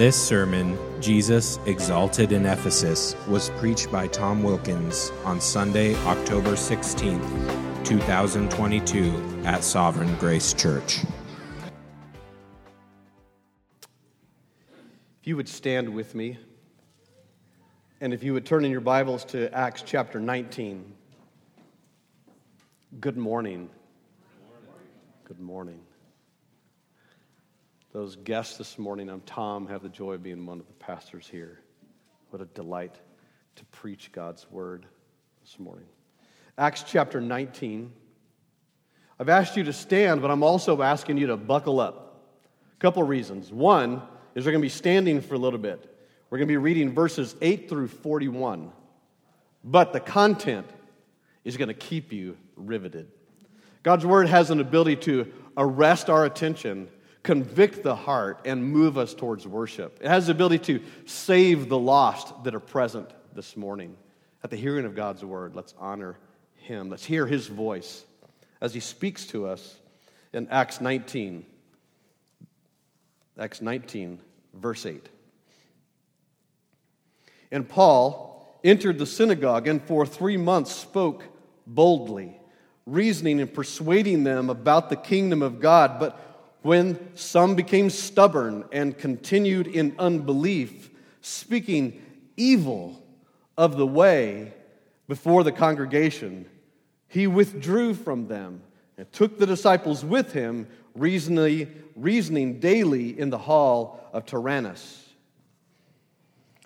This sermon, Jesus Exalted in Ephesus, was preached by Tom Wilkins on Sunday, October 16th, 2022, at Sovereign Grace Church. If you would stand with me, and if you would turn in your Bibles to Acts chapter 19. Good morning. Good morning. Those guests this morning, I'm Tom, have the joy of being one of the pastors here. What a delight to preach God's word this morning. Acts chapter 19. I've asked you to stand, but I'm also asking you to buckle up. A couple reasons. One is we're going to be standing for a little bit. We're going to be reading verses 8 through 41, but the content is going to keep you riveted. God's word has an ability to arrest our attention convict the heart, and move us towards worship. It has the ability to save the lost that are present this morning. At the hearing of God's word, let's honor him. Let's hear his voice as he speaks to us in Acts 19. Acts 19, verse 8. And Paul entered the synagogue and for three months spoke boldly, reasoning and persuading them about the kingdom of God. But when some became stubborn and continued in unbelief, speaking evil of the way before the congregation, he withdrew from them and took the disciples with him, reasoning, reasoning daily in the hall of Tyrannus.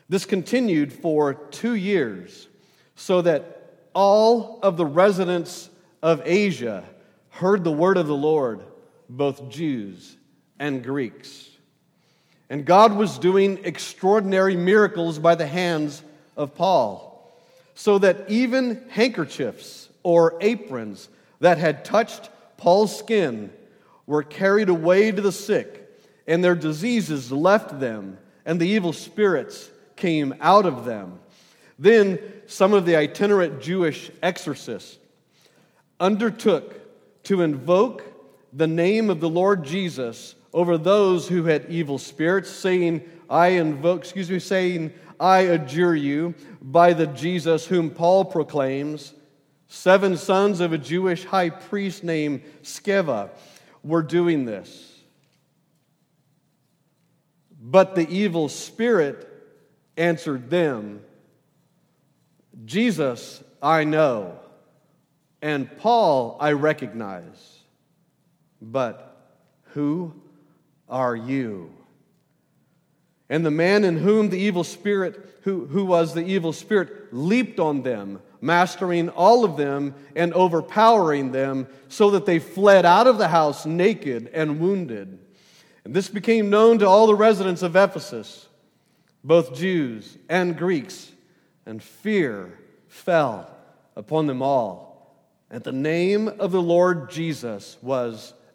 This continued for two years, so that all of the residents of Asia heard the word of the Lord both Jews and Greeks. And God was doing extraordinary miracles by the hands of Paul, so that even handkerchiefs or aprons that had touched Paul's skin were carried away to the sick, and their diseases left them, and the evil spirits came out of them. Then some of the itinerant Jewish exorcists undertook to invoke the name of the Lord Jesus over those who had evil spirits, saying, I invoke, excuse me, saying, I adjure you by the Jesus whom Paul proclaims. Seven sons of a Jewish high priest named Sceva were doing this. But the evil spirit answered them, Jesus I know, and Paul I recognize but who are you? And the man in whom the evil spirit, who, who was the evil spirit, leaped on them, mastering all of them and overpowering them, so that they fled out of the house naked and wounded. And this became known to all the residents of Ephesus, both Jews and Greeks, and fear fell upon them all. And the name of the Lord Jesus was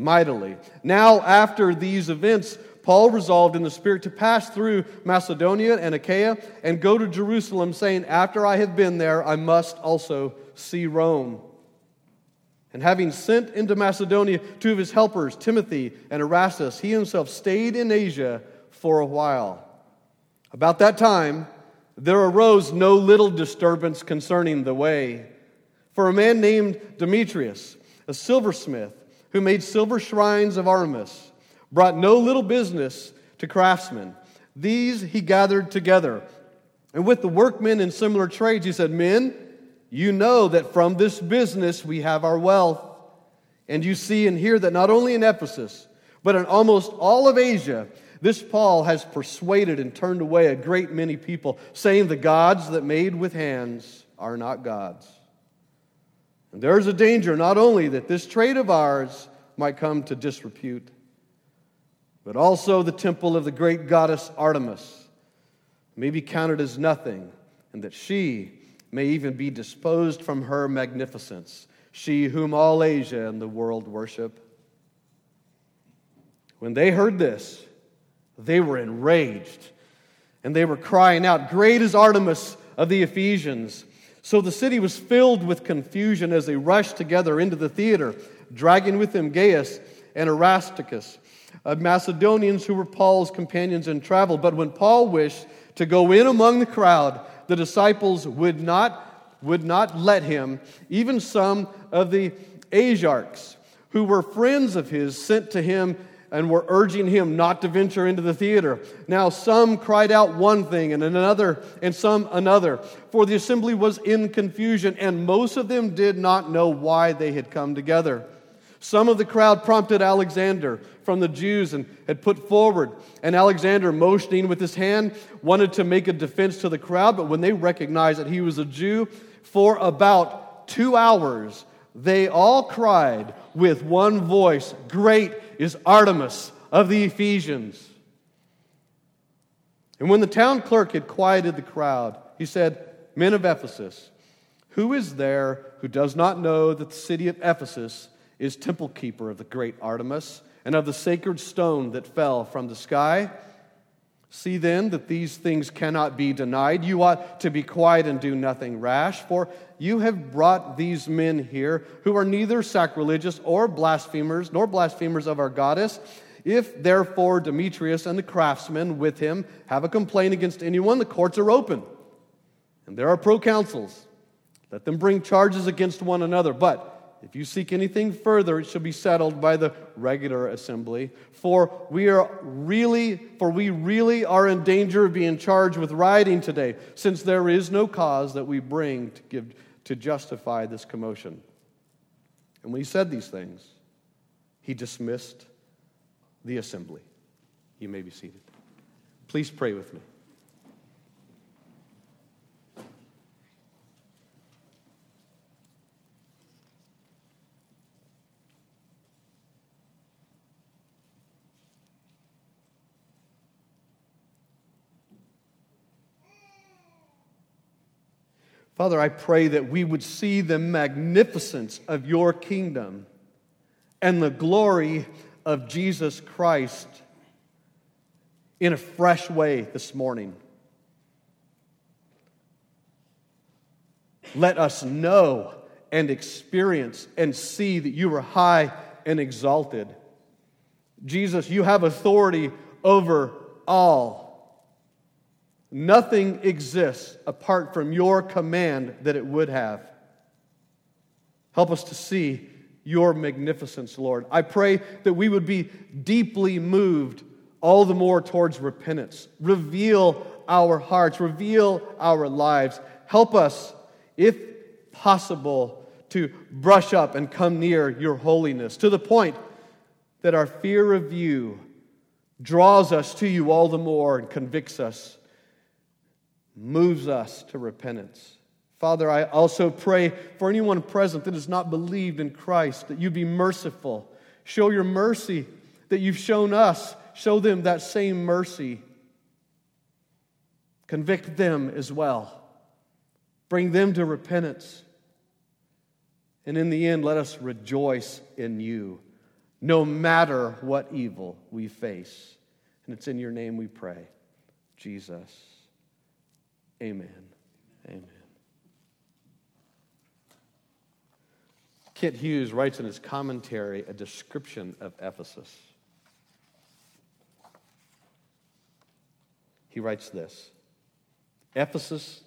mightily. Now, after these events, Paul resolved in the Spirit to pass through Macedonia and Achaia and go to Jerusalem, saying, After I have been there, I must also see Rome. And having sent into Macedonia two of his helpers, Timothy and Erastus, he himself stayed in Asia for a while. About that time, there arose no little disturbance concerning the way. For a man named Demetrius, a silversmith, who made silver shrines of Artemis, brought no little business to craftsmen. These he gathered together. And with the workmen in similar trades, he said, Men, you know that from this business we have our wealth. And you see and hear that not only in Ephesus, but in almost all of Asia, this Paul has persuaded and turned away a great many people, saying, The gods that made with hands are not gods. And there is a danger not only that this trade of ours might come to disrepute, but also the temple of the great goddess Artemis may be counted as nothing, and that she may even be disposed from her magnificence, she whom all Asia and the world worship. When they heard this, they were enraged, and they were crying out, Great is Artemis of the Ephesians! So the city was filled with confusion as they rushed together into the theater, dragging with them Gaius and Aristarchus, uh, Macedonians who were Paul's companions in travel. But when Paul wished to go in among the crowd, the disciples would not, would not let him. Even some of the Asiarchs, who were friends of his, sent to him and were urging him not to venture into the theater. Now, some cried out one thing and another, and some another, for the assembly was in confusion, and most of them did not know why they had come together. Some of the crowd prompted Alexander from the Jews and had put forward. And Alexander, motioning with his hand, wanted to make a defense to the crowd, but when they recognized that he was a Jew, for about two hours, they all cried with one voice Great is Artemis of the Ephesians. And when the town clerk had quieted the crowd, he said, Men of Ephesus, who is there who does not know that the city of Ephesus is temple keeper of the great Artemis and of the sacred stone that fell from the sky? See then that these things cannot be denied. You ought to be quiet and do nothing rash, for you have brought these men here who are neither sacrilegious or blasphemers, nor blasphemers of our goddess. If therefore Demetrius and the craftsmen with him have a complaint against anyone, the courts are open, and there are proconsuls. Let them bring charges against one another. But if you seek anything further, it shall be settled by the regular assembly. For we are really, for we really are in danger of being charged with rioting today, since there is no cause that we bring to give to justify this commotion. And when he said these things, he dismissed the assembly. You may be seated. Please pray with me. Father, I pray that we would see the magnificence of your kingdom and the glory of Jesus Christ in a fresh way this morning. Let us know and experience and see that you are high and exalted. Jesus, you have authority over all. Nothing exists apart from your command that it would have. Help us to see your magnificence, Lord. I pray that we would be deeply moved all the more towards repentance. Reveal our hearts, reveal our lives. Help us, if possible, to brush up and come near your holiness to the point that our fear of you draws us to you all the more and convicts us moves us to repentance. Father, I also pray for anyone present that has not believed in Christ, that you be merciful. Show your mercy that you've shown us. Show them that same mercy. Convict them as well. Bring them to repentance. And in the end, let us rejoice in you, no matter what evil we face. And it's in your name we pray, Jesus. Amen. Amen. Kent Hughes writes in his commentary a description of Ephesus. He writes this Ephesus'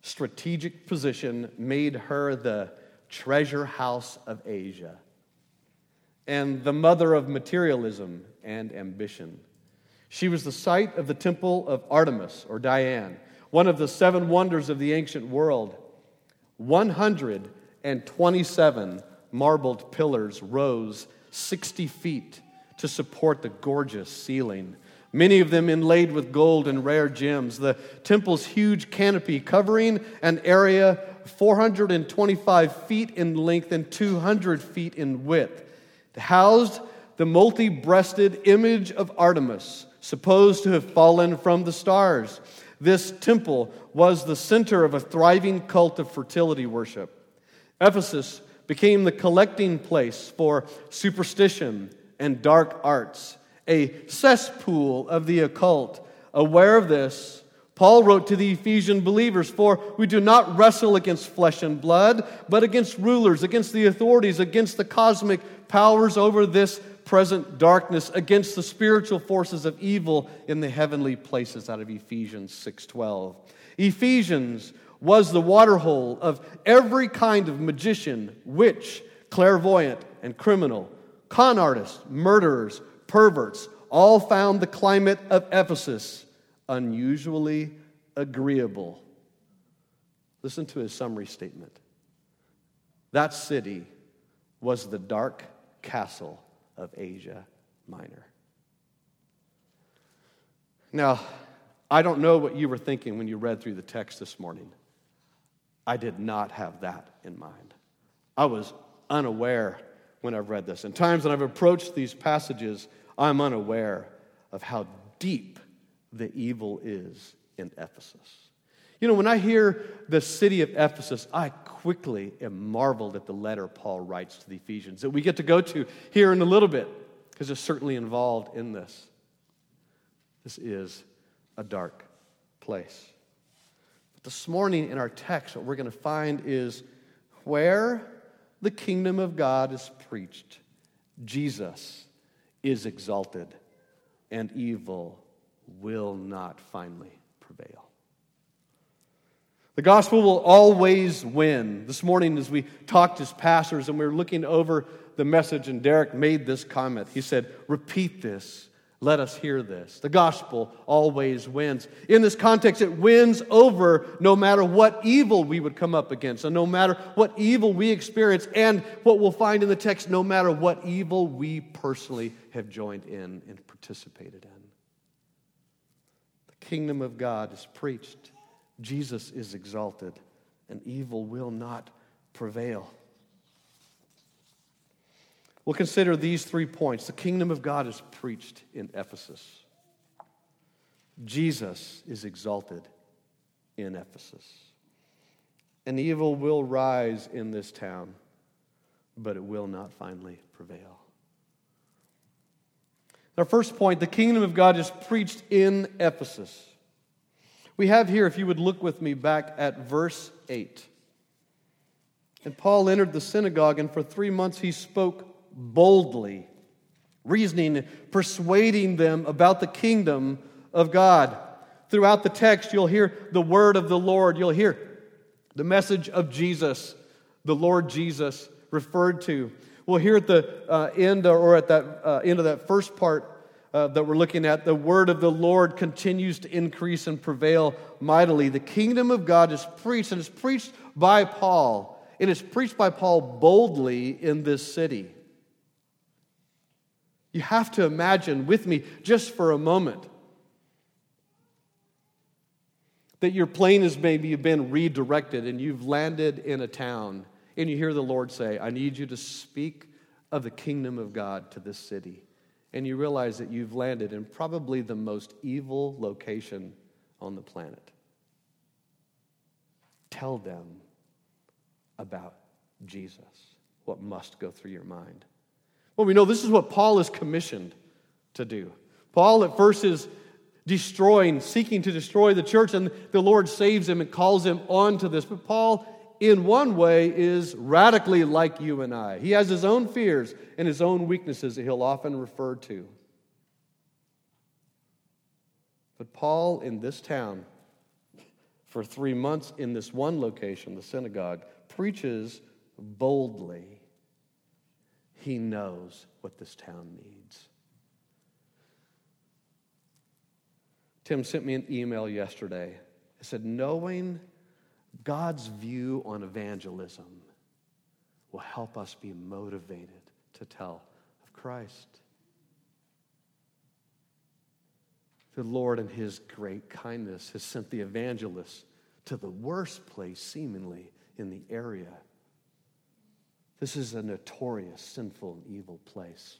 strategic position made her the treasure house of Asia and the mother of materialism and ambition. She was the site of the temple of Artemis or Diana one of the seven wonders of the ancient world. 127 marbled pillars rose 60 feet to support the gorgeous ceiling, many of them inlaid with gold and rare gems. The temple's huge canopy covering an area 425 feet in length and 200 feet in width housed the multi breasted image of Artemis, supposed to have fallen from the stars. This temple was the center of a thriving cult of fertility worship. Ephesus became the collecting place for superstition and dark arts, a cesspool of the occult. Aware of this, Paul wrote to the Ephesian believers, For we do not wrestle against flesh and blood, but against rulers, against the authorities, against the cosmic powers over this present darkness against the spiritual forces of evil in the heavenly places out of Ephesians 6:12. Ephesians was the waterhole of every kind of magician, witch, clairvoyant, and criminal. Con artists, murderers, perverts all found the climate of Ephesus unusually agreeable. Listen to his summary statement. That city was the dark castle of Asia Minor. Now, I don't know what you were thinking when you read through the text this morning. I did not have that in mind. I was unaware when I've read this. And times when I've approached these passages, I'm unaware of how deep the evil is in Ephesus. You know, when I hear the city of Ephesus, I quickly am marveled at the letter Paul writes to the Ephesians that we get to go to here in a little bit, because it's certainly involved in this. This is a dark place. But this morning in our text, what we're going to find is where the kingdom of God is preached, Jesus is exalted, and evil will not finally. The gospel will always win. This morning, as we talked as pastors and we were looking over the message, and Derek made this comment. He said, Repeat this. Let us hear this. The gospel always wins. In this context, it wins over no matter what evil we would come up against, and no matter what evil we experience, and what we'll find in the text, no matter what evil we personally have joined in and participated in. The kingdom of God is preached Jesus is exalted, and evil will not prevail. We'll consider these three points. The kingdom of God is preached in Ephesus. Jesus is exalted in Ephesus. And evil will rise in this town, but it will not finally prevail. Our first point the kingdom of God is preached in Ephesus. We have here, if you would look with me back at verse 8. And Paul entered the synagogue, and for three months he spoke boldly, reasoning, persuading them about the kingdom of God. Throughout the text, you'll hear the word of the Lord. You'll hear the message of Jesus, the Lord Jesus referred to. We'll hear at the uh, end or at that uh, end of that first part uh, that we're looking at, the word of the Lord continues to increase and prevail mightily. The kingdom of God is preached, and it's preached by Paul. And It is preached by Paul boldly in this city. You have to imagine with me, just for a moment, that your plane has maybe been redirected and you've landed in a town, and you hear the Lord say, I need you to speak of the kingdom of God to this city and you realize that you've landed in probably the most evil location on the planet. Tell them about Jesus, what must go through your mind. Well, we know this is what Paul is commissioned to do. Paul at first is destroying, seeking to destroy the church, and the Lord saves him and calls him on to this. But Paul in one way, is radically like you and I. He has his own fears and his own weaknesses that he'll often refer to. But Paul, in this town, for three months in this one location, the synagogue, preaches boldly. He knows what this town needs. Tim sent me an email yesterday. He said, Knowing God's view on evangelism will help us be motivated to tell of Christ. The Lord, in His great kindness, has sent the evangelists to the worst place, seemingly, in the area. This is a notorious, sinful, and evil place.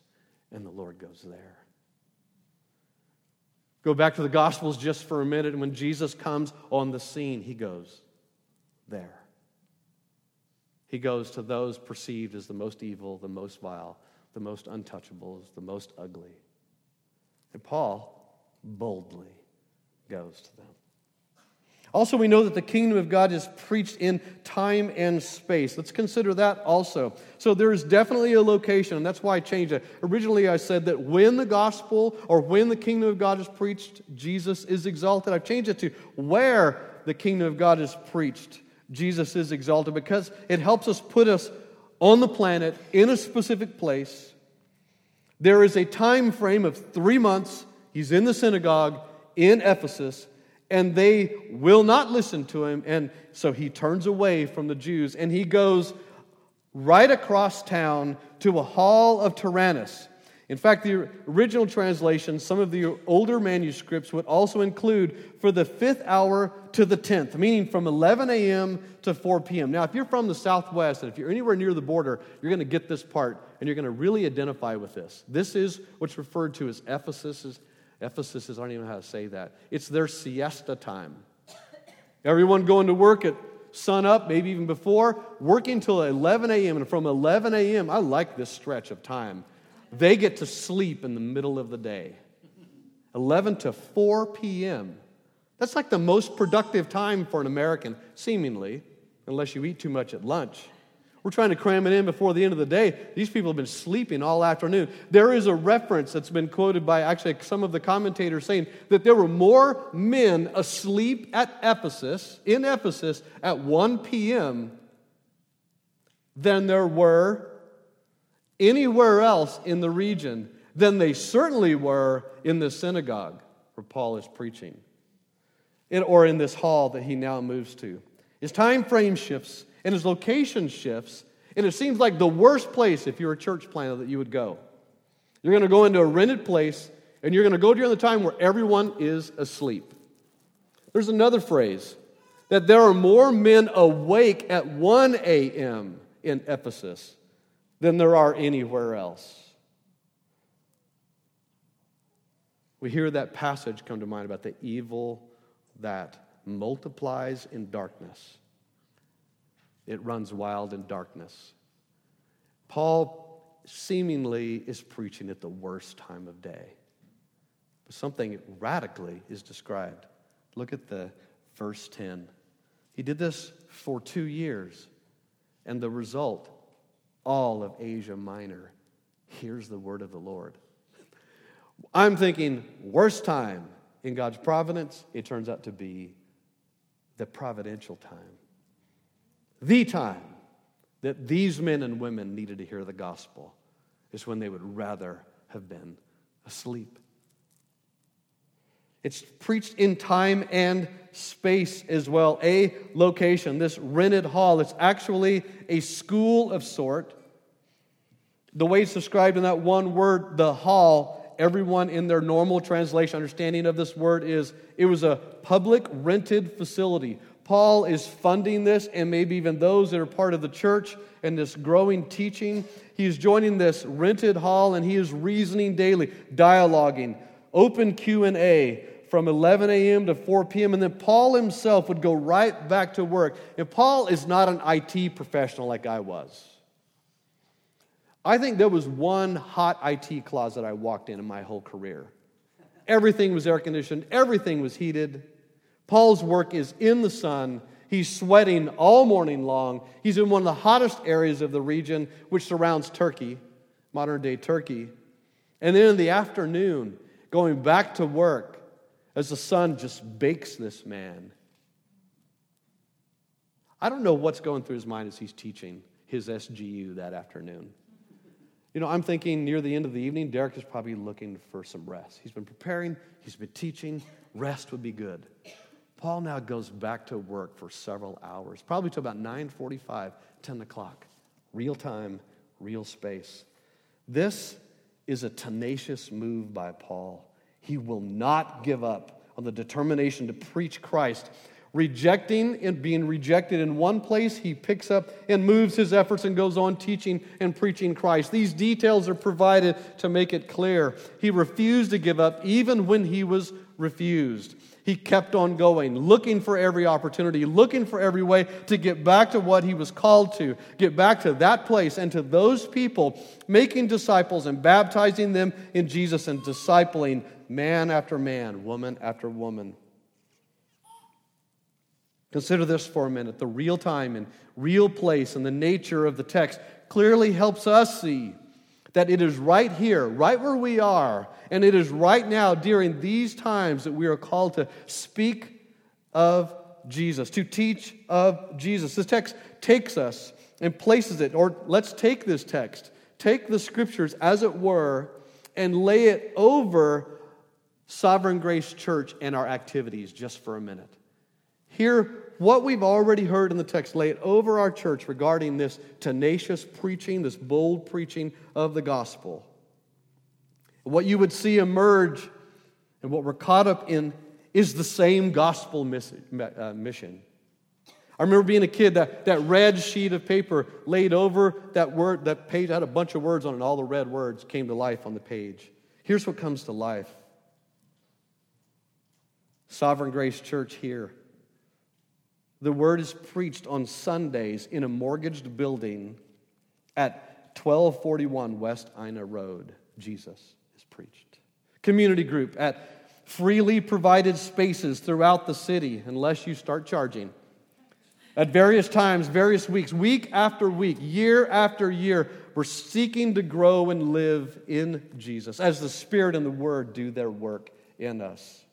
And the Lord goes there. Go back to the Gospels just for a minute. And when Jesus comes on the scene, he goes there. He goes to those perceived as the most evil, the most vile, the most untouchables, the most ugly. And Paul boldly goes to them. Also, we know that the kingdom of God is preached in time and space. Let's consider that also. So, there is definitely a location, and that's why I changed it. Originally, I said that when the gospel or when the kingdom of God is preached, Jesus is exalted. I've changed it to where the kingdom of God is preached, Jesus is exalted, because it helps us put us on the planet in a specific place. There is a time frame of three months. He's in the synagogue in Ephesus and they will not listen to him. And so he turns away from the Jews and he goes right across town to a hall of Tyrannus. In fact, the original translation, some of the older manuscripts would also include for the fifth hour to the tenth, meaning from 11 a.m. to 4 p.m. Now, if you're from the southwest and if you're anywhere near the border, you're going to get this part and you're going to really identify with this. This is what's referred to as Ephesus' Ephesus is, I don't even know how to say that. It's their siesta time. Everyone going to work at sun up, maybe even before, working till 11 a.m. And from 11 a.m., I like this stretch of time. They get to sleep in the middle of the day. 11 to 4 p.m. That's like the most productive time for an American, seemingly, unless you eat too much at lunch. We're trying to cram it in before the end of the day. These people have been sleeping all afternoon. There is a reference that's been quoted by actually some of the commentators saying that there were more men asleep at Ephesus, in Ephesus, at 1 p.m. than there were anywhere else in the region, than they certainly were in the synagogue where Paul is preaching, or in this hall that he now moves to. His time frame shifts and his location shifts, and it seems like the worst place if you're a church planter that you would go. You're going to go into a rented place, and you're going to go during the time where everyone is asleep. There's another phrase that there are more men awake at 1 a.m. in Ephesus than there are anywhere else. We hear that passage come to mind about the evil that multiplies in darkness it runs wild in darkness. Paul seemingly is preaching at the worst time of day. But something radically is described. Look at the verse 10. He did this for two years, and the result, all of Asia Minor hears the word of the Lord. I'm thinking, worst time in God's providence, it turns out to be the providential time the time that these men and women needed to hear the gospel is when they would rather have been asleep. It's preached in time and space as well. A location, this rented hall, it's actually a school of sort. The way it's described in that one word, the hall, everyone in their normal translation understanding of this word is it was a public rented facility Paul is funding this, and maybe even those that are part of the church and this growing teaching. He's joining this rented hall, and he is reasoning daily, dialoguing, open Q&A from 11 a.m. to 4 p.m. And then Paul himself would go right back to work. And Paul is not an IT professional like I was. I think there was one hot IT closet I walked in in my whole career. Everything was air conditioned, everything was heated. Paul's work is in the sun. He's sweating all morning long. He's in one of the hottest areas of the region, which surrounds Turkey, modern day Turkey. And then in the afternoon, going back to work as the sun just bakes this man. I don't know what's going through his mind as he's teaching his SGU that afternoon. You know, I'm thinking near the end of the evening, Derek is probably looking for some rest. He's been preparing, he's been teaching, rest would be good. Paul now goes back to work for several hours, probably to about 9:45, 10 o'clock. Real time, real space. This is a tenacious move by Paul. He will not give up on the determination to preach Christ Rejecting and being rejected in one place, he picks up and moves his efforts and goes on teaching and preaching Christ. These details are provided to make it clear. He refused to give up even when he was refused. He kept on going, looking for every opportunity, looking for every way to get back to what he was called to, get back to that place and to those people, making disciples and baptizing them in Jesus and discipling man after man, woman after woman. Consider this for a minute. The real time and real place and the nature of the text clearly helps us see that it is right here, right where we are, and it is right now during these times that we are called to speak of Jesus, to teach of Jesus. This text takes us and places it, or let's take this text, take the scriptures as it were, and lay it over Sovereign Grace Church and our activities just for a minute. Hear what we've already heard in the text, lay it over our church regarding this tenacious preaching, this bold preaching of the gospel. What you would see emerge and what we're caught up in is the same gospel uh, mission. I remember being a kid, that, that red sheet of paper laid over that word, that page had a bunch of words on it, all the red words came to life on the page. Here's what comes to life Sovereign Grace Church here the word is preached on Sundays in a mortgaged building at 1241 West Ina Road. Jesus is preached. Community group at freely provided spaces throughout the city, unless you start charging. At various times, various weeks, week after week, year after year, we're seeking to grow and live in Jesus as the Spirit and the Word do their work in us.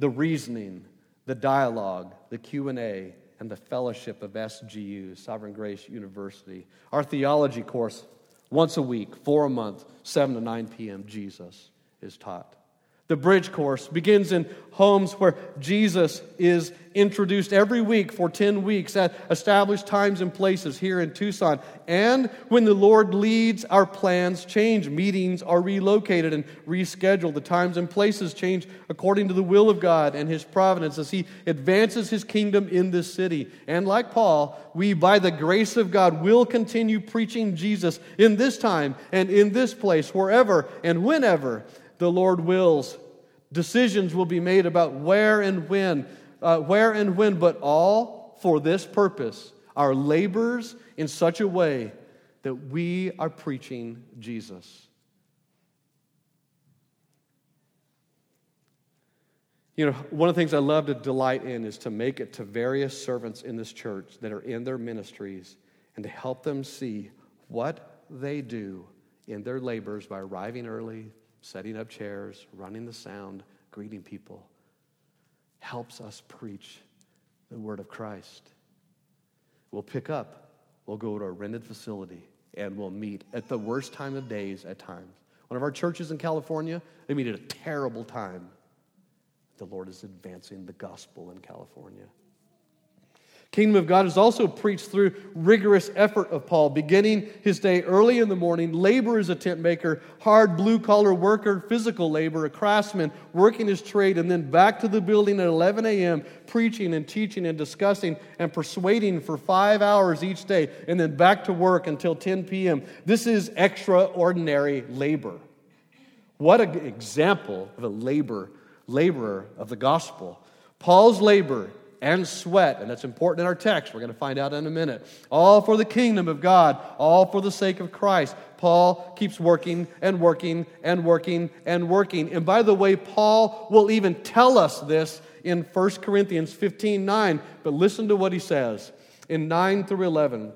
The reasoning, the dialogue, the Q&A, and the fellowship of SGU, Sovereign Grace University. Our theology course, once a week, for a month, 7 to 9 p.m., Jesus is taught. The bridge course begins in homes where Jesus is introduced every week for 10 weeks at established times and places here in Tucson. And when the Lord leads, our plans change. Meetings are relocated and rescheduled. The times and places change according to the will of God and His providence as He advances His kingdom in this city. And like Paul, we, by the grace of God, will continue preaching Jesus in this time and in this place, wherever and whenever the Lord wills. Decisions will be made about where and when, uh, where and when, but all for this purpose. Our labors in such a way that we are preaching Jesus. You know, one of the things I love to delight in is to make it to various servants in this church that are in their ministries and to help them see what they do in their labors by arriving early, setting up chairs, running the sound, greeting people, helps us preach the word of Christ. We'll pick up, we'll go to a rented facility, and we'll meet at the worst time of days at times. One of our churches in California, they meet at a terrible time. The Lord is advancing the gospel in California. Kingdom of God is also preached through rigorous effort of Paul, beginning his day early in the morning. Labor as a tent maker, hard blue collar worker, physical labor, a craftsman, working his trade, and then back to the building at 11 a.m., preaching and teaching and discussing and persuading for five hours each day, and then back to work until 10 p.m. This is extraordinary labor. What an example of a labor, laborer of the gospel. Paul's labor and sweat. And that's important in our text. We're going to find out in a minute. All for the kingdom of God, all for the sake of Christ. Paul keeps working and working and working and working. And by the way, Paul will even tell us this in 1 Corinthians 15 9. But listen to what he says in 9 through 11.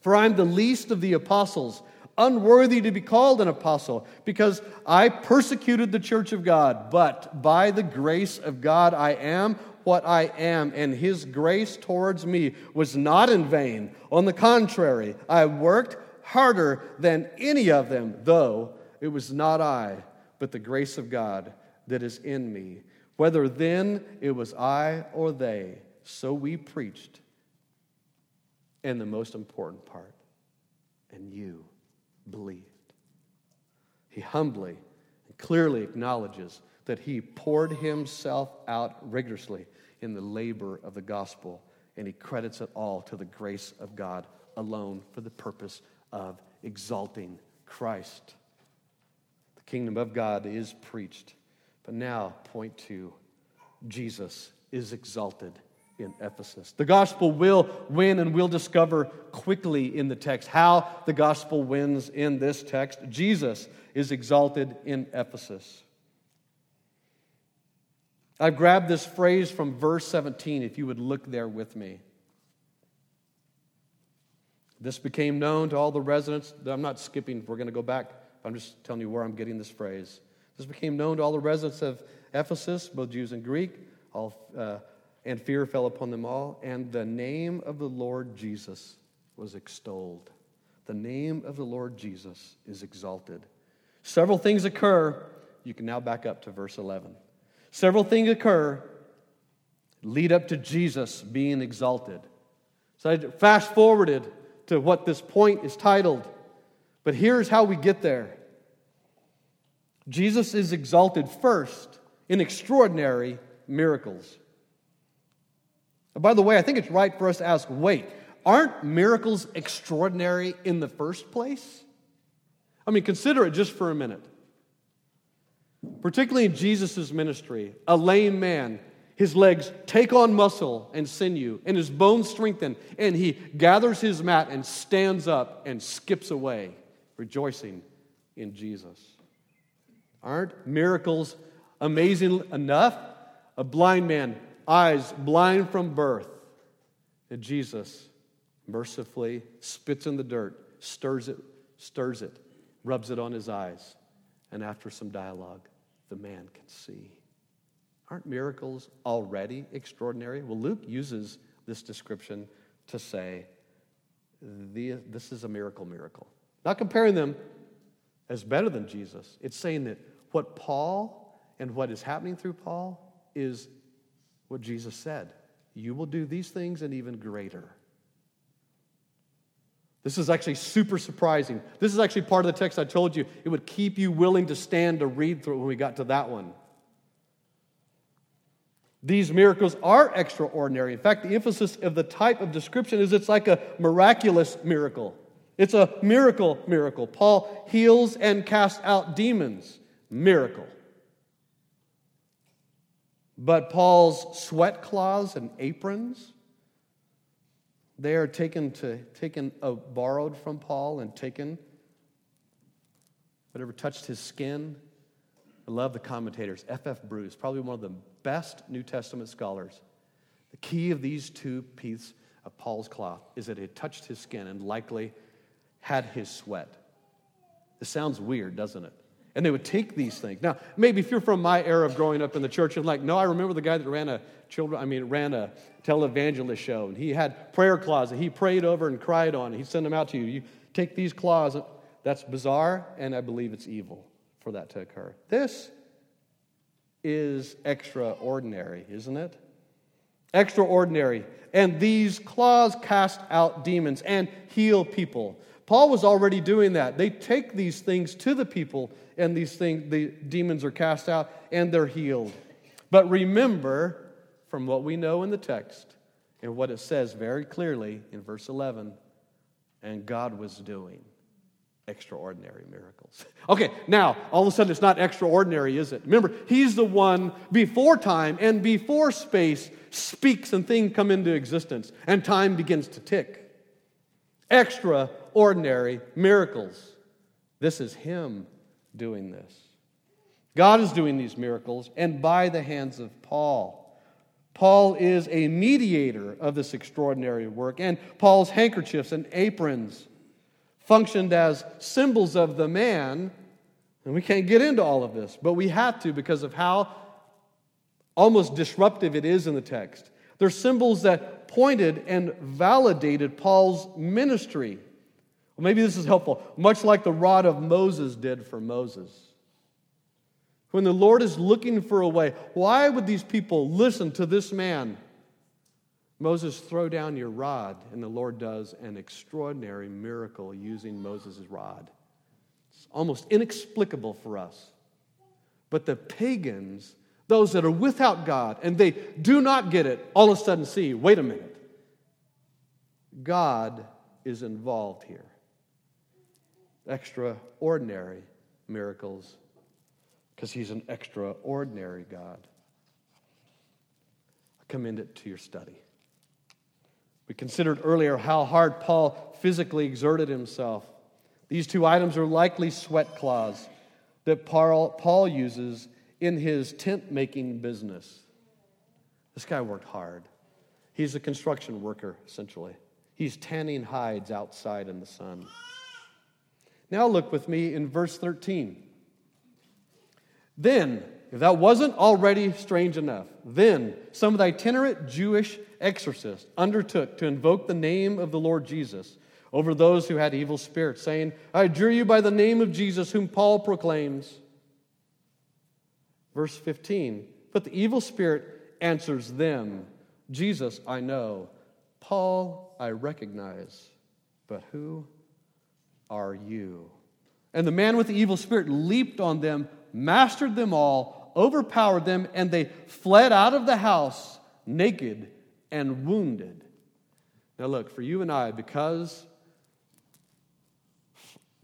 For I'm the least of the apostles unworthy to be called an apostle, because I persecuted the church of God, but by the grace of God I am what I am, and his grace towards me was not in vain. On the contrary, I worked harder than any of them, though it was not I, but the grace of God that is in me. Whether then it was I or they, so we preached. And the most important part, and you believed. He humbly and clearly acknowledges that he poured himself out rigorously in the labor of the gospel, and he credits it all to the grace of God alone for the purpose of exalting Christ. The kingdom of God is preached. But now, point two Jesus is exalted in Ephesus. The gospel will win, and we'll discover quickly in the text how the gospel wins in this text. Jesus is exalted in Ephesus. I've grabbed this phrase from verse 17, if you would look there with me. This became known to all the residents. I'm not skipping, we're going to go back. I'm just telling you where I'm getting this phrase. This became known to all the residents of Ephesus, both Jews and Greek, all, uh, and fear fell upon them all. And the name of the Lord Jesus was extolled. The name of the Lord Jesus is exalted. Several things occur. You can now back up to verse 11. Several things occur, lead up to Jesus being exalted. So I fast forwarded to what this point is titled. But here's how we get there Jesus is exalted first in extraordinary miracles. By the way, I think it's right for us to ask wait, aren't miracles extraordinary in the first place? I mean, consider it just for a minute. Particularly in Jesus' ministry, a lame man his legs take on muscle and sinew, and his bones strengthen, and he gathers his mat and stands up and skips away, rejoicing in Jesus. Aren't miracles amazing enough? A blind man, eyes blind from birth, and Jesus mercifully spits in the dirt, stirs it, stirs it, rubs it on his eyes, and after some dialogue, the man can see. Aren't miracles already extraordinary? Well, Luke uses this description to say this is a miracle miracle. Not comparing them as better than Jesus. It's saying that what Paul and what is happening through Paul is what Jesus said. You will do these things and even greater. This is actually super surprising. This is actually part of the text I told you. It would keep you willing to stand to read through when we got to that one. These miracles are extraordinary. In fact, the emphasis of the type of description is it's like a miraculous miracle. It's a miracle miracle. Paul heals and casts out demons. Miracle. But Paul's sweat cloths and aprons, they are taken to taken uh, borrowed from Paul and taken whatever touched his skin. I love the commentators. F. F. Bruce, probably one of the best New Testament scholars, the key of these two pieces of Paul's cloth is that it touched his skin and likely had his sweat. This sounds weird, doesn't it? And they would take these things. Now, maybe if you're from my era of growing up in the church, you're like, no, I remember the guy that ran a children, I mean, ran a televangelist show, and he had prayer cloths that he prayed over and cried on. And he sent them out to you. You take these cloths. That's bizarre, and I believe it's evil for that to occur. This is extraordinary, isn't it? Extraordinary. And these claws cast out demons and heal people. Paul was already doing that. They take these things to the people, and these things, the demons are cast out and they're healed. But remember from what we know in the text and what it says very clearly in verse 11, and God was doing extraordinary miracles. Okay, now, all of a sudden it's not extraordinary, is it? Remember, he's the one before time and before space speaks and things come into existence and time begins to tick. Extraordinary miracles. This is him doing this. God is doing these miracles and by the hands of Paul. Paul is a mediator of this extraordinary work, and Paul's handkerchiefs and aprons functioned as symbols of the man. And we can't get into all of this, but we have to because of how almost disruptive it is in the text. They're symbols that pointed and validated Paul's ministry. Well, maybe this is helpful, much like the rod of Moses did for Moses. When the Lord is looking for a way, why would these people listen to this man? Moses, throw down your rod. And the Lord does an extraordinary miracle using Moses' rod. It's almost inexplicable for us. But the pagans, those that are without God and they do not get it, all of a sudden see wait a minute. God is involved here. Extraordinary miracles because he's an extraordinary God. I commend it to your study. We considered earlier how hard Paul physically exerted himself. These two items are likely sweat cloths that Paul, uses in his tent making business. This guy worked hard. He's a construction worker, essentially. He's tanning hides outside in the sun. Now look with me in verse 13. Then, if that wasn't already strange enough, then some of the itinerant Jewish exorcists undertook to invoke the name of the Lord Jesus over those who had evil spirits, saying, I adjure you by the name of Jesus, whom Paul proclaims. Verse 15. But the evil spirit answers them Jesus, I know. Paul, I recognize. But who are you? And the man with the evil spirit leaped on them, mastered them all, overpowered them, and they fled out of the house naked and wounded. Now, look, for you and I, because,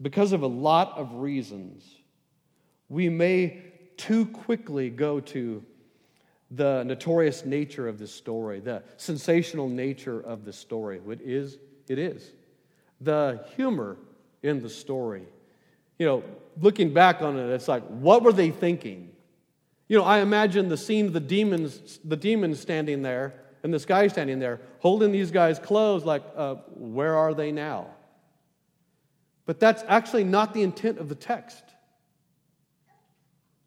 because of a lot of reasons, we may too quickly go to the notorious nature of this story, the sensational nature of the story. It is, it is. The humor in the story. You know, looking back on it, it's like, what were they thinking? You know, I imagine the scene of the demons, the demons standing there, and this guy standing there, holding these guys' clothes, like, uh, where are they now? But that's actually not the intent of the text.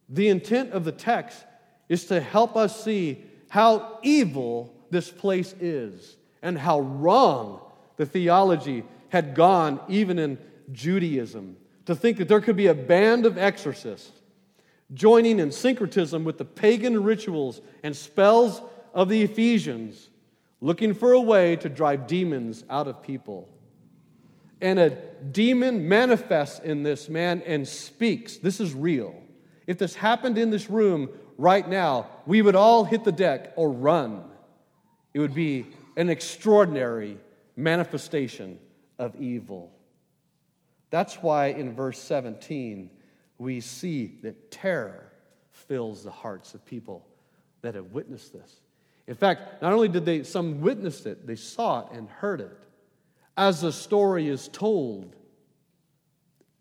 The intent of the text is to help us see how evil this place is and how wrong the theology had gone even in Judaism. To think that there could be a band of exorcists joining in syncretism with the pagan rituals and spells of the Ephesians, looking for a way to drive demons out of people. And a demon manifests in this man and speaks. This is real. If this happened in this room right now, we would all hit the deck or run. It would be an extraordinary manifestation of evil. That's why in verse 17 we see that terror fills the hearts of people that have witnessed this. In fact, not only did they some witnessed it, they saw it and heard it. As the story is told,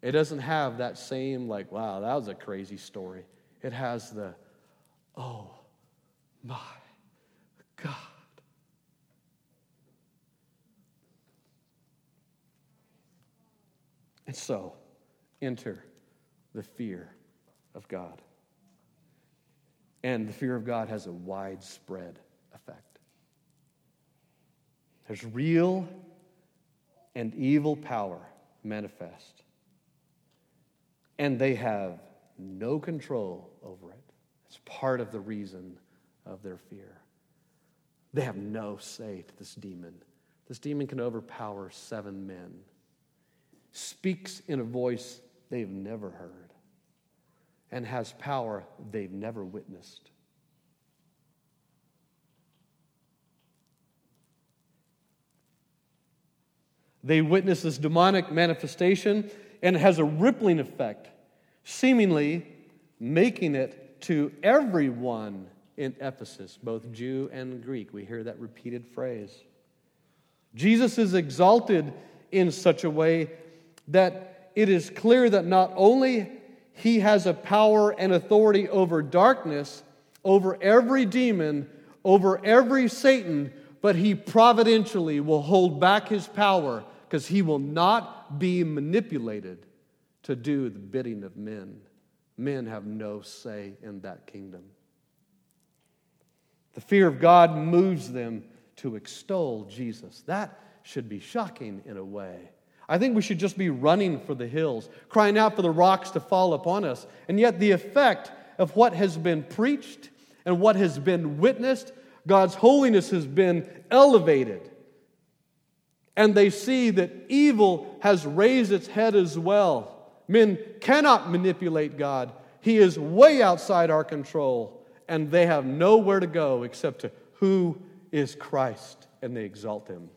it doesn't have that same, like, wow, that was a crazy story. It has the, oh my God. And so, enter the fear of God. And the fear of God has a widespread effect. There's real and evil power manifest and they have no control over it. It's part of the reason of their fear. They have no say to this demon. This demon can overpower seven men, speaks in a voice they've never heard, and has power they've never witnessed. They witness this demonic manifestation and it has a rippling effect, seemingly making it to everyone in Ephesus, both Jew and Greek. We hear that repeated phrase. Jesus is exalted in such a way that it is clear that not only he has a power and authority over darkness, over every demon, over every Satan, but he providentially will hold back his power because he will not be manipulated to do the bidding of men. Men have no say in that kingdom. The fear of God moves them to extol Jesus. That should be shocking in a way. I think we should just be running for the hills, crying out for the rocks to fall upon us. And yet, the effect of what has been preached and what has been witnessed, God's holiness has been elevated and they see that evil has raised its head as well. Men cannot manipulate God. He is way outside our control, and they have nowhere to go except to who is Christ, and they exalt him.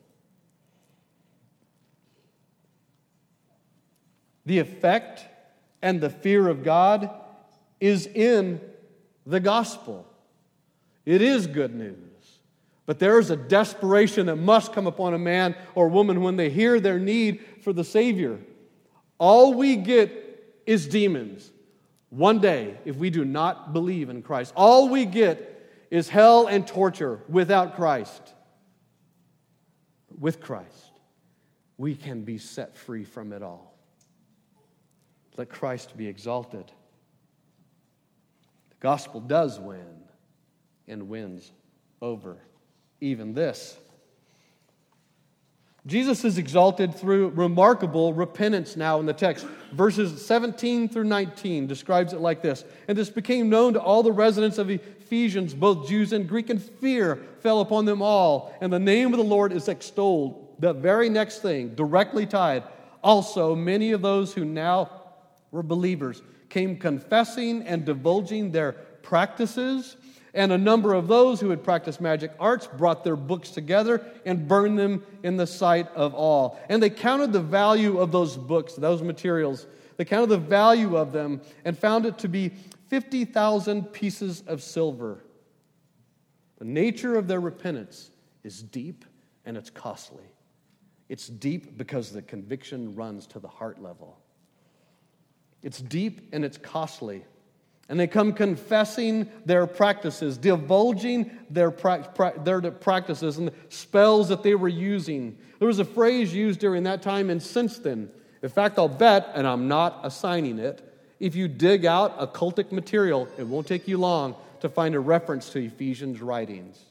The effect and the fear of God is in the gospel. It is good news. But there is a desperation that must come upon a man or woman when they hear their need for the Savior. All we get is demons. One day, if we do not believe in Christ, all we get is hell and torture without Christ. With Christ, we can be set free from it all. Let Christ be exalted. The gospel does win and wins over even this. Jesus is exalted through remarkable repentance now in the text. Verses 17 through 19 describes it like this And this became known to all the residents of Ephesians, both Jews and Greek, and fear fell upon them all. And the name of the Lord is extolled. The very next thing, directly tied. Also, many of those who now were believers came confessing and divulging their practices and a number of those who had practiced magic arts brought their books together and burned them in the sight of all. And they counted the value of those books, those materials. They counted the value of them and found it to be 50,000 pieces of silver. The nature of their repentance is deep and it's costly. It's deep because the conviction runs to the heart level. It's deep and it's costly and they come confessing their practices, divulging their, pra- pra- their practices and the spells that they were using. There was a phrase used during that time and since then. In fact, I'll bet, and I'm not assigning it, if you dig out occultic material, it won't take you long to find a reference to Ephesians' writings.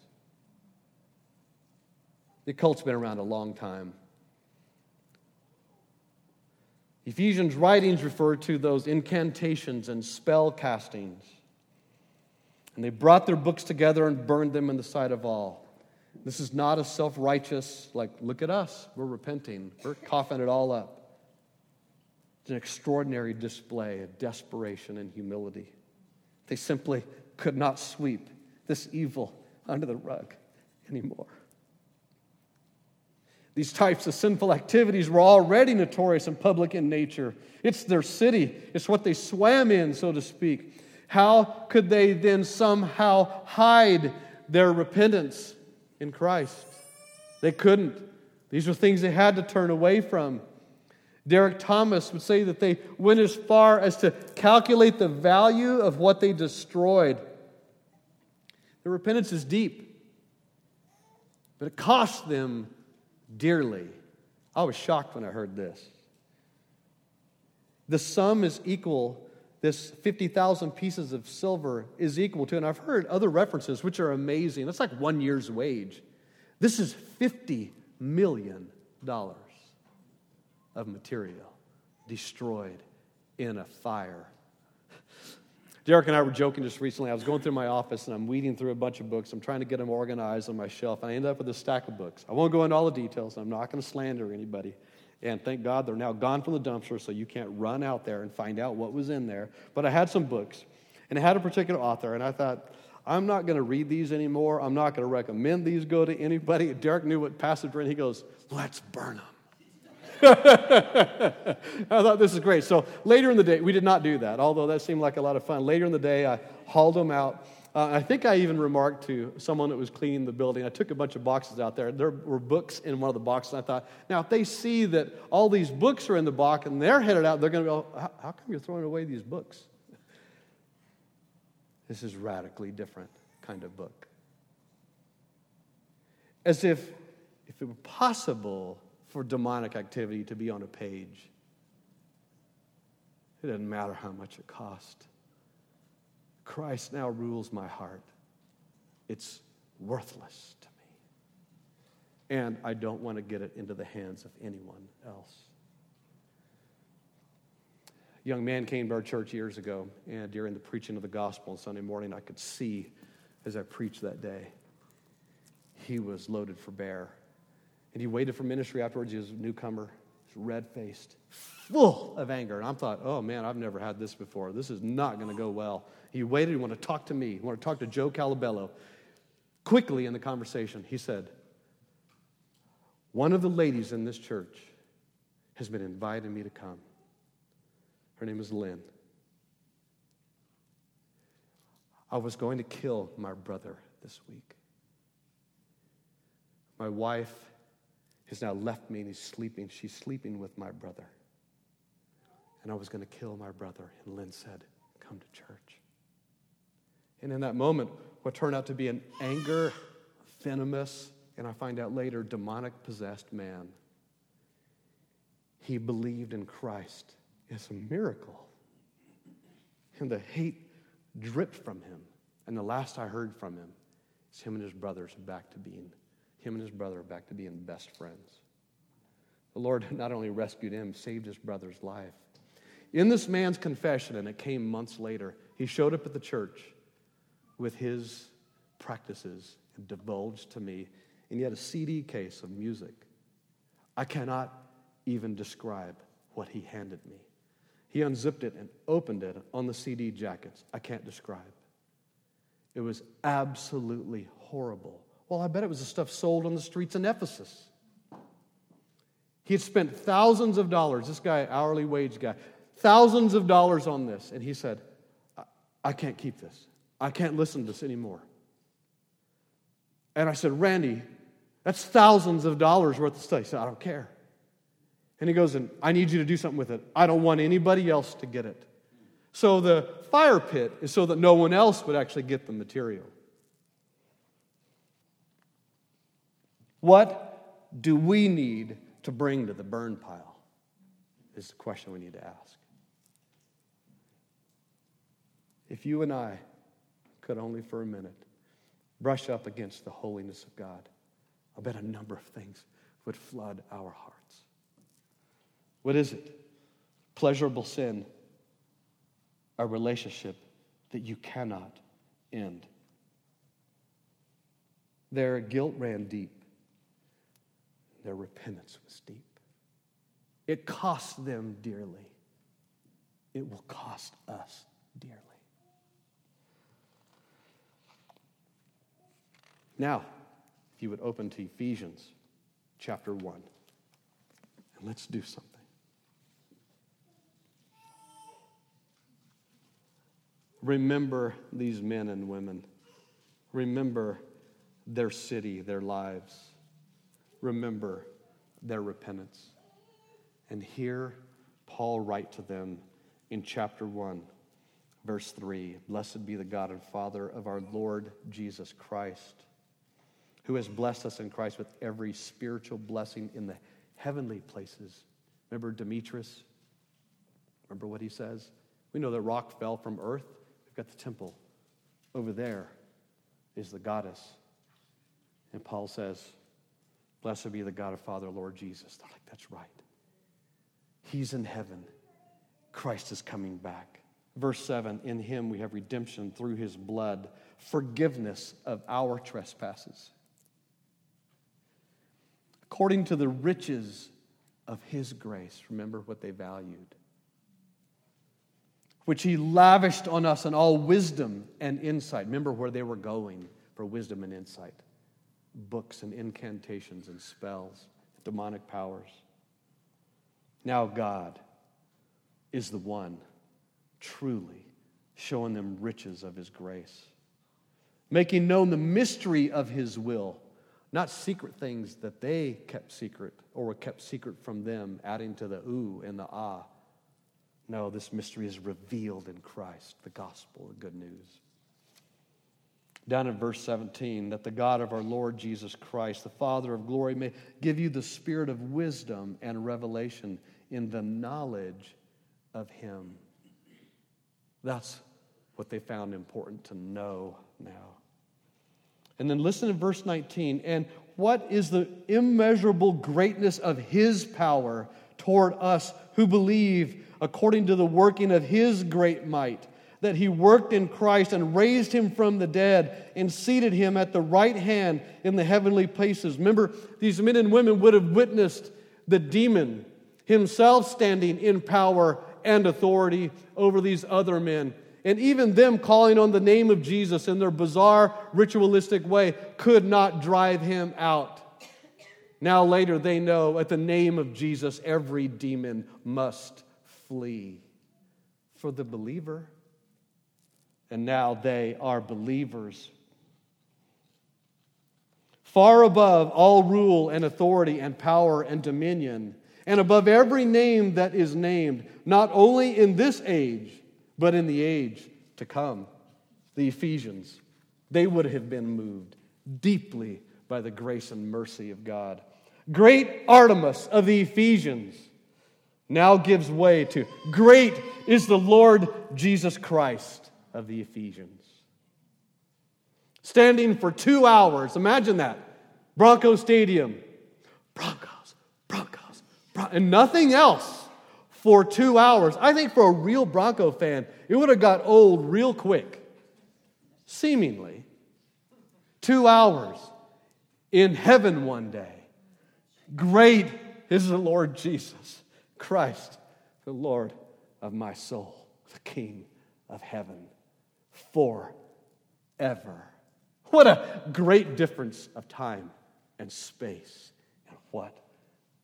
The occult's been around a long time. Ephesians' writings refer to those incantations and spell castings. And they brought their books together and burned them in the sight of all. This is not a self righteous, like, look at us, we're repenting, we're coughing it all up. It's an extraordinary display of desperation and humility. They simply could not sweep this evil under the rug anymore. These types of sinful activities were already notorious and public in nature. It's their city, it's what they swam in, so to speak. How could they then somehow hide their repentance in Christ? They couldn't. These were things they had to turn away from. Derek Thomas would say that they went as far as to calculate the value of what they destroyed. Their repentance is deep, but it cost them dearly. I was shocked when I heard this. The sum is equal, this 50,000 pieces of silver is equal to, and I've heard other references which are amazing. It's like one year's wage. This is $50 million of material destroyed in a fire Derek and I were joking just recently. I was going through my office and I'm weeding through a bunch of books. I'm trying to get them organized on my shelf, and I end up with a stack of books. I won't go into all the details. I'm not going to slander anybody. And thank God they're now gone from the dumpster, so you can't run out there and find out what was in there. But I had some books, and I had a particular author, and I thought, I'm not going to read these anymore. I'm not going to recommend these go to anybody. Derek knew what passage in. He goes, Let's burn them. I thought this is great. So later in the day, we did not do that, although that seemed like a lot of fun. Later in the day, I hauled them out. Uh, I think I even remarked to someone that was cleaning the building, I took a bunch of boxes out there. There were books in one of the boxes. I thought, now, if they see that all these books are in the box and they're headed out, they're going to go, how, how come you're throwing away these books? This is radically different kind of book. As if, if it were possible for demonic activity to be on a page. It doesn't matter how much it cost. Christ now rules my heart. It's worthless to me. And I don't want to get it into the hands of anyone else. A young man came to our church years ago, and during the preaching of the gospel on Sunday morning, I could see as I preached that day, he was loaded for bear. And he waited for ministry afterwards. He was a newcomer, red faced, full of anger. And I thought, oh man, I've never had this before. This is not going to go well. He waited, he wanted to talk to me, he wanted to talk to Joe Calabello. Quickly in the conversation, he said, One of the ladies in this church has been inviting me to come. Her name is Lynn. I was going to kill my brother this week. My wife has now left me and he's sleeping. She's sleeping with my brother. And I was going to kill my brother. And Lynn said, Come to church. And in that moment, what turned out to be an anger, venomous, and I find out later, demonic possessed man, he believed in Christ. It's a miracle. And the hate dripped from him. And the last I heard from him is him and his brothers back to being him and his brother back to being best friends. The Lord not only rescued him, saved his brother's life. In this man's confession, and it came months later, he showed up at the church with his practices and divulged to me, and he had a CD case of music. I cannot even describe what he handed me. He unzipped it and opened it on the CD jackets. I can't describe. It was absolutely horrible. Well, I bet it was the stuff sold on the streets in Ephesus. He had spent thousands of dollars, this guy, hourly wage guy, thousands of dollars on this. And he said, I, can't keep this. I can't listen to this anymore. And I said, Randy, that's thousands of dollars worth of stuff. He said, I don't care. And he goes, and I need you to do something with it. I don't want anybody else to get it. So the fire pit is so that no one else would actually get the material. What do we need to bring to the burn pile? Is the question we need to ask. If you and I could only for a minute brush up against the holiness of God, I bet a number of things would flood our hearts. What is it? Pleasurable sin a relationship that you cannot end. Their guilt ran deep, their repentance was deep. It cost them dearly. It will cost us dearly. Now, if you would open to Ephesians chapter 1, and let's do something. Remember these men and women. Remember their city, their lives. Remember their repentance. And here, Paul write to them in chapter 1, verse 3 Blessed be the God and Father of our Lord Jesus Christ, who has blessed us in Christ with every spiritual blessing in the heavenly places. Remember Demetrius? Remember what he says? We know that rock fell from earth We've got the temple. Over there is the goddess. And Paul says, Blessed be the God of Father, Lord Jesus. They're like, That's right. He's in heaven. Christ is coming back. Verse 7 In him we have redemption through his blood, forgiveness of our trespasses. According to the riches of his grace, remember what they valued which he lavished on us in all wisdom and insight. Remember where they were going for wisdom and insight books and incantations and spells, demonic powers. Now, God is the one truly showing them riches of his grace, making known the mystery of his will, not secret things that they kept secret or were kept secret from them, adding to the ooh and the ah no, this mystery is revealed in Christ, the gospel, the good news. Down in verse 17, that the God of our Lord Jesus Christ, the Father of glory, may give you the spirit of wisdom and revelation in the knowledge of Him. That's what they found important to know now. And then listen to verse 19. And what is the immeasurable greatness of His power toward us who believe according to the working of his great might, that he worked in Christ and raised him from the dead and seated him at the right hand in the heavenly places. Remember, these men and women would have witnessed the demon himself standing in power and authority over these other men. And even them calling on the name of Jesus in their bizarre ritualistic way could not drive him out. Now, later, they know at the name of Jesus, every demon must flee. For the believer, and now they are believers. Far above all rule and authority and power and dominion, and above every name that is named, not only in this age, but in the age to come. The Ephesians, they would have been moved deeply by the grace and mercy of God. Great Artemis of the Ephesians now gives way to great is the Lord Jesus Christ of the Ephesians. Standing for two hours, imagine that. Bronco Stadium, Broncos, Broncos, Bron- and nothing else for two hours. I think for a real Bronco fan, it would have got old real quick. Seemingly. Two hours in heaven one day. Great is the Lord Jesus Christ, the Lord of my soul, the King of heaven, forever. What a great difference of time and space, and what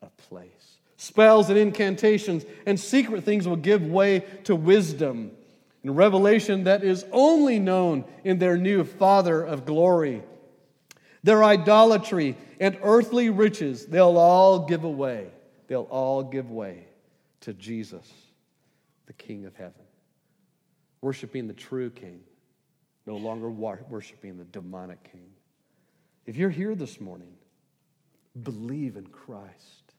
a place. Spells and incantations and secret things will give way to wisdom and revelation that is only known in their new Father of glory. Their idolatry and earthly riches, they'll all give away. They'll all give way to Jesus, the King of heaven. Worshiping the true King, no longer worshiping the demonic King. If you're here this morning, believe in Christ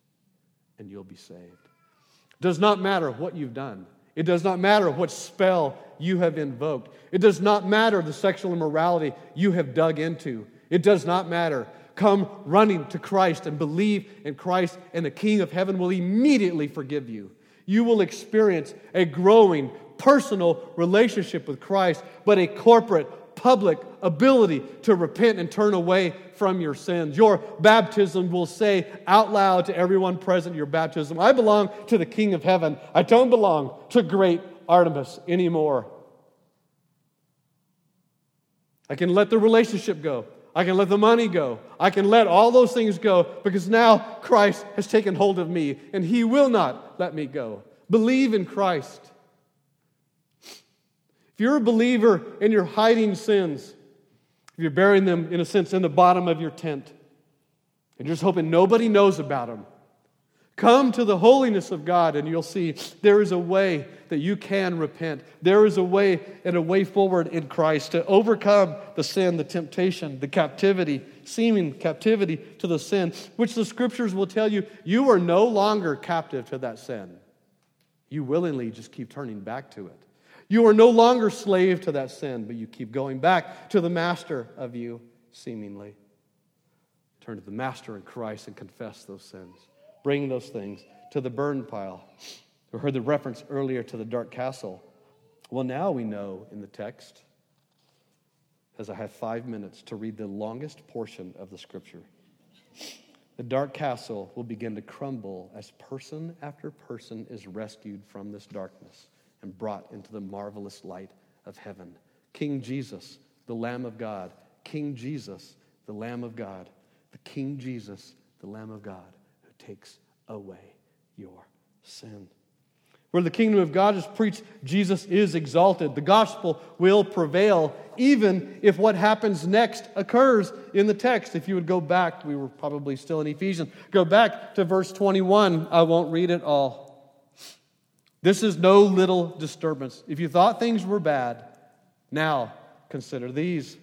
and you'll be saved. It does not matter what you've done. It does not matter what spell you have invoked. It does not matter the sexual immorality you have dug into. It does not matter. Come running to Christ and believe in Christ, and the King of heaven will immediately forgive you. You will experience a growing personal relationship with Christ, but a corporate, public ability to repent and turn away from your sins. Your baptism will say out loud to everyone present your baptism, I belong to the King of heaven. I don't belong to great Artemis anymore. I can let the relationship go. I can let the money go. I can let all those things go because now Christ has taken hold of me and He will not let me go. Believe in Christ. If you're a believer and you're hiding sins, if you're burying them, in a sense, in the bottom of your tent, and you're just hoping nobody knows about them, Come to the holiness of God, and you'll see there is a way that you can repent. There is a way and a way forward in Christ to overcome the sin, the temptation, the captivity, seeming captivity to the sin, which the scriptures will tell you you are no longer captive to that sin. You willingly just keep turning back to it. You are no longer slave to that sin, but you keep going back to the master of you, seemingly. Turn to the master in Christ and confess those sins bring those things to the burn pile. We heard the reference earlier to the dark castle. Well, now we know in the text, as I have five minutes to read the longest portion of the scripture. The dark castle will begin to crumble as person after person is rescued from this darkness and brought into the marvelous light of heaven. King Jesus, the Lamb of God. King Jesus, the Lamb of God. The King Jesus, the Lamb of God who takes away your sin. Where the kingdom of God is preached, Jesus is exalted. The gospel will prevail, even if what happens next occurs in the text. If you would go back, we were probably still in Ephesians. Go back to verse 21. I won't read it all. This is no little disturbance. If you thought things were bad, now consider these.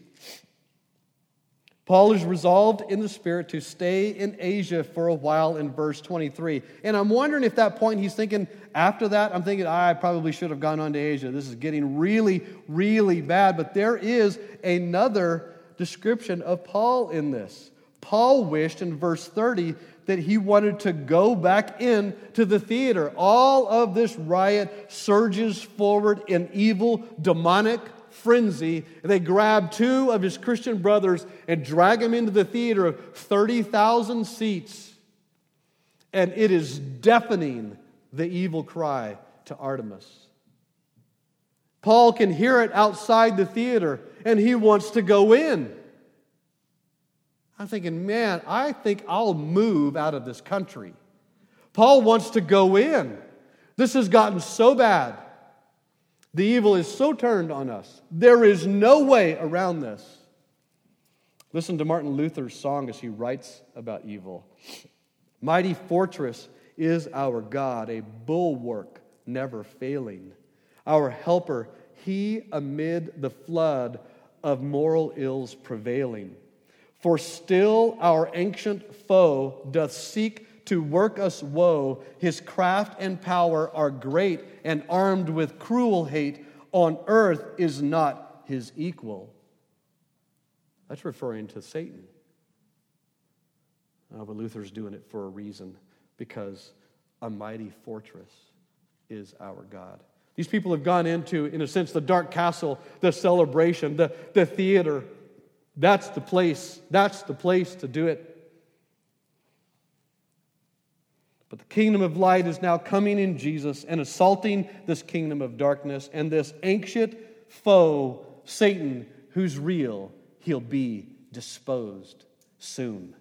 Paul is resolved in the Spirit to stay in Asia for a while in verse 23. And I'm wondering if that point he's thinking after that, I'm thinking, I probably should have gone on to Asia. This is getting really, really bad. But there is another description of Paul in this. Paul wished in verse 30 that he wanted to go back in to the theater. All of this riot surges forward in evil, demonic frenzy. They grab two of his Christian brothers and drag them into the theater of 30,000 seats. And it is deafening the evil cry to Artemis. Paul can hear it outside the theater and he wants to go in. I'm thinking, man, I think I'll move out of this country. Paul wants to go in. This has gotten so bad. The evil is so turned on us. There is no way around this. Listen to Martin Luther's song as he writes about evil. Mighty fortress is our God, a bulwark never failing. Our helper, he amid the flood of moral ills prevailing. For still our ancient foe doth seek to work us woe. His craft and power are great, and armed with cruel hate, on earth is not his equal. That's referring to Satan. Uh, but Luther's doing it for a reason because a mighty fortress is our God. These people have gone into, in a sense, the dark castle, the celebration, the, the theater. That's the place. That's the place to do it. But the kingdom of light is now coming in Jesus and assaulting this kingdom of darkness and this ancient foe, Satan, who's real, he'll be disposed soon.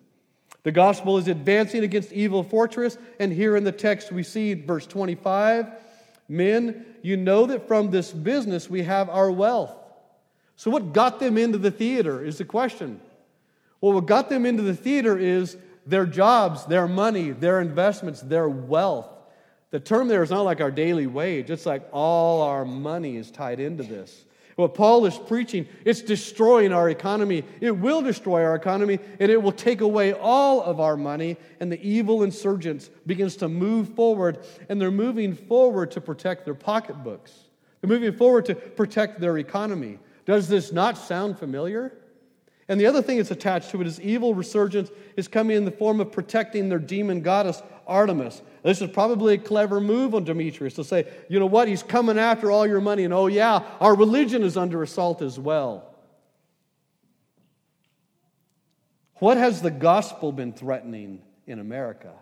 The gospel is advancing against evil fortress, and here in the text we see verse 25 Men, you know that from this business we have our wealth. So, what got them into the theater is the question. Well, what got them into the theater is their jobs, their money, their investments, their wealth. The term there is not like our daily wage, it's like all our money is tied into this. What Paul is preaching, it's destroying our economy. It will destroy our economy, and it will take away all of our money. And the evil insurgents begins to move forward, and they're moving forward to protect their pocketbooks. They're moving forward to protect their economy. Does this not sound familiar? And the other thing that's attached to it is evil resurgence is coming in the form of protecting their demon goddess, Artemis. This is probably a clever move on Demetrius to say, you know what, he's coming after all your money, and oh, yeah, our religion is under assault as well. What has the gospel been threatening in America?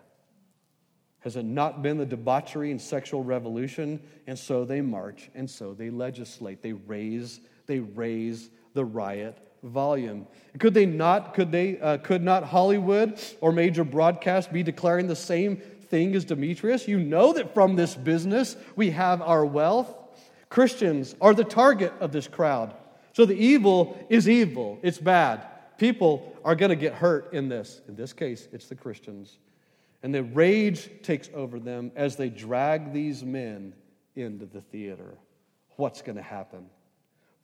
Has it not been the debauchery and sexual revolution? And so they march, and so they legislate. They raise, they raise the riot volume. Could they not, could they, uh, could not Hollywood or major broadcast be declaring the same thing as Demetrius? You know that from this business we have our wealth. Christians are the target of this crowd. So the evil is evil, it's bad. People are going to get hurt in this. In this case, it's the Christians. And the rage takes over them as they drag these men into the theater. What's going to happen?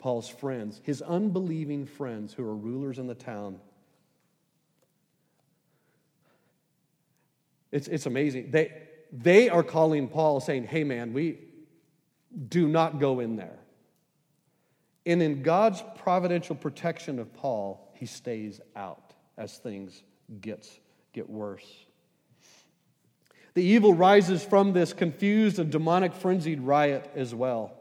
Paul's friends, his unbelieving friends who are rulers in the town. It's, it's amazing. They, they are calling Paul saying, hey man, we do not go in there. And in God's providential protection of Paul, he stays out as things gets, get worse. The evil rises from this confused and demonic frenzied riot as well.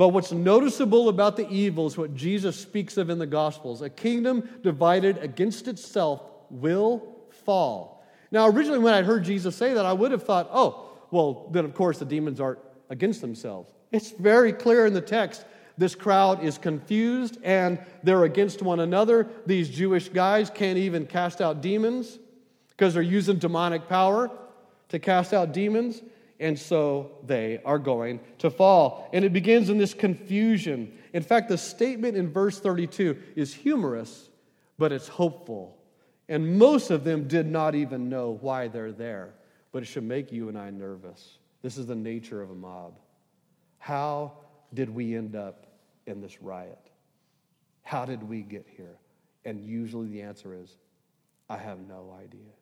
But what's noticeable about the evil is what Jesus speaks of in the Gospels. A kingdom divided against itself will fall. Now, originally, when I heard Jesus say that, I would have thought, oh, well, then of course the demons aren't against themselves. It's very clear in the text. This crowd is confused and they're against one another. These Jewish guys can't even cast out demons because they're using demonic power to cast out demons and so they are going to fall. And it begins in this confusion. In fact, the statement in verse 32 is humorous, but it's hopeful. And most of them did not even know why they're there, but it should make you and I nervous. This is the nature of a mob. How did we end up in this riot? How did we get here? And usually the answer is, I have no idea.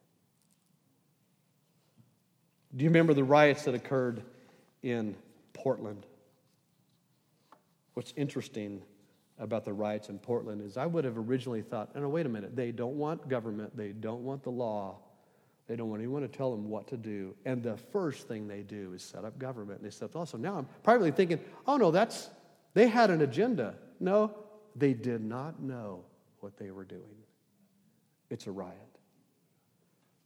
Do you remember the riots that occurred in Portland? What's interesting about the riots in Portland is I would have originally thought, oh, no, wait a minute, they don't want government, they don't want the law, they don't want anyone to tell them what to do. And the first thing they do is set up government. And they set up also. Now I'm privately thinking, oh no, that's they had an agenda. No, they did not know what they were doing. It's a riot.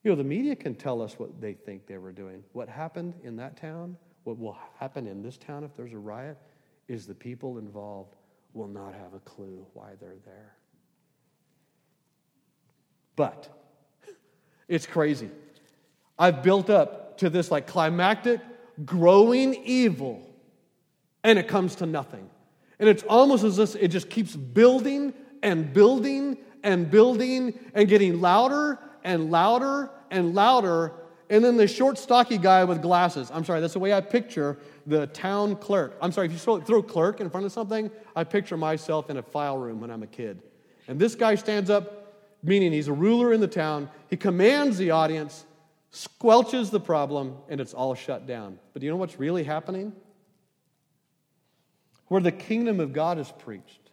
You know, the media can tell us what they think they were doing. What happened in that town, what will happen in this town if there's a riot, is the people involved will not have a clue why they're there. But it's crazy. I've built up to this like climactic, growing evil, and it comes to nothing. And it's almost as if it just keeps building and building and building and getting louder and louder and louder. And then the short, stocky guy with glasses. I'm sorry, that's the way I picture the town clerk. I'm sorry, if you throw clerk in front of something, I picture myself in a file room when I'm a kid. And this guy stands up, meaning he's a ruler in the town. He commands the audience, squelches the problem, and it's all shut down. But do you know what's really happening? Where the kingdom of God is preached,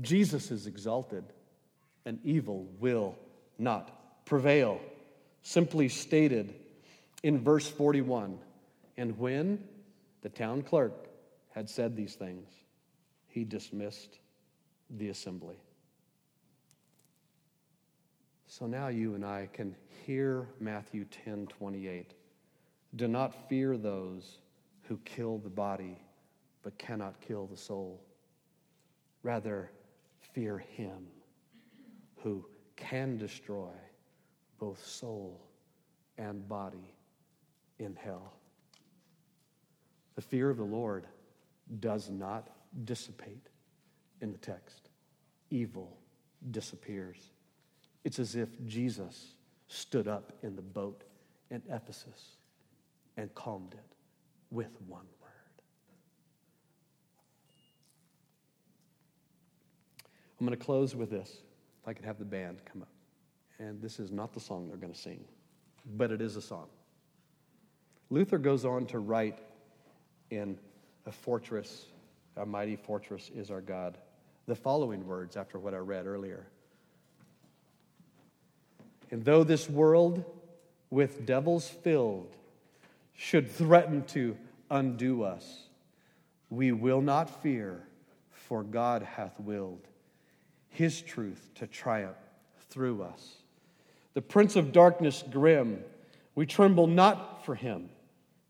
Jesus is exalted, and evil will not prevail. Simply stated in verse 41 And when the town clerk had said these things, he dismissed the assembly. So now you and I can hear Matthew 10 28. Do not fear those who kill the body but cannot kill the soul. Rather, fear him who can destroy both soul and body in hell. The fear of the Lord does not dissipate in the text, evil disappears. It's as if Jesus stood up in the boat in Ephesus and calmed it with one word. I'm going to close with this. If I could have the band come up. And this is not the song they're going to sing, but it is a song. Luther goes on to write in A Fortress, a mighty fortress is our God, the following words after what I read earlier. And though this world with devils filled should threaten to undo us, we will not fear, for God hath willed his truth to triumph through us. The prince of darkness grim, we tremble not for him.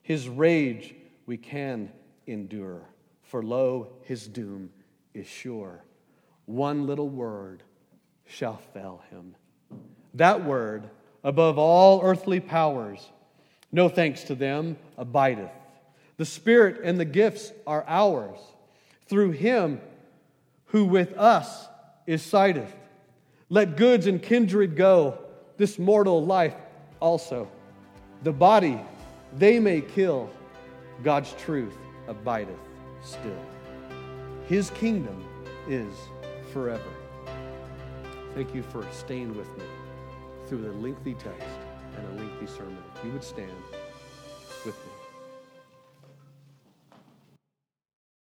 His rage we can endure. For lo, his doom is sure. One little word shall fell him. That word, above all earthly powers, no thanks to them, abideth. The Spirit and the gifts are ours. Through him who with us is sideth. Let goods and kindred go, this mortal life also. The body they may kill, God's truth abideth still. His kingdom is forever. Thank you for staying with me through the lengthy text and a lengthy sermon. If you would stand with me.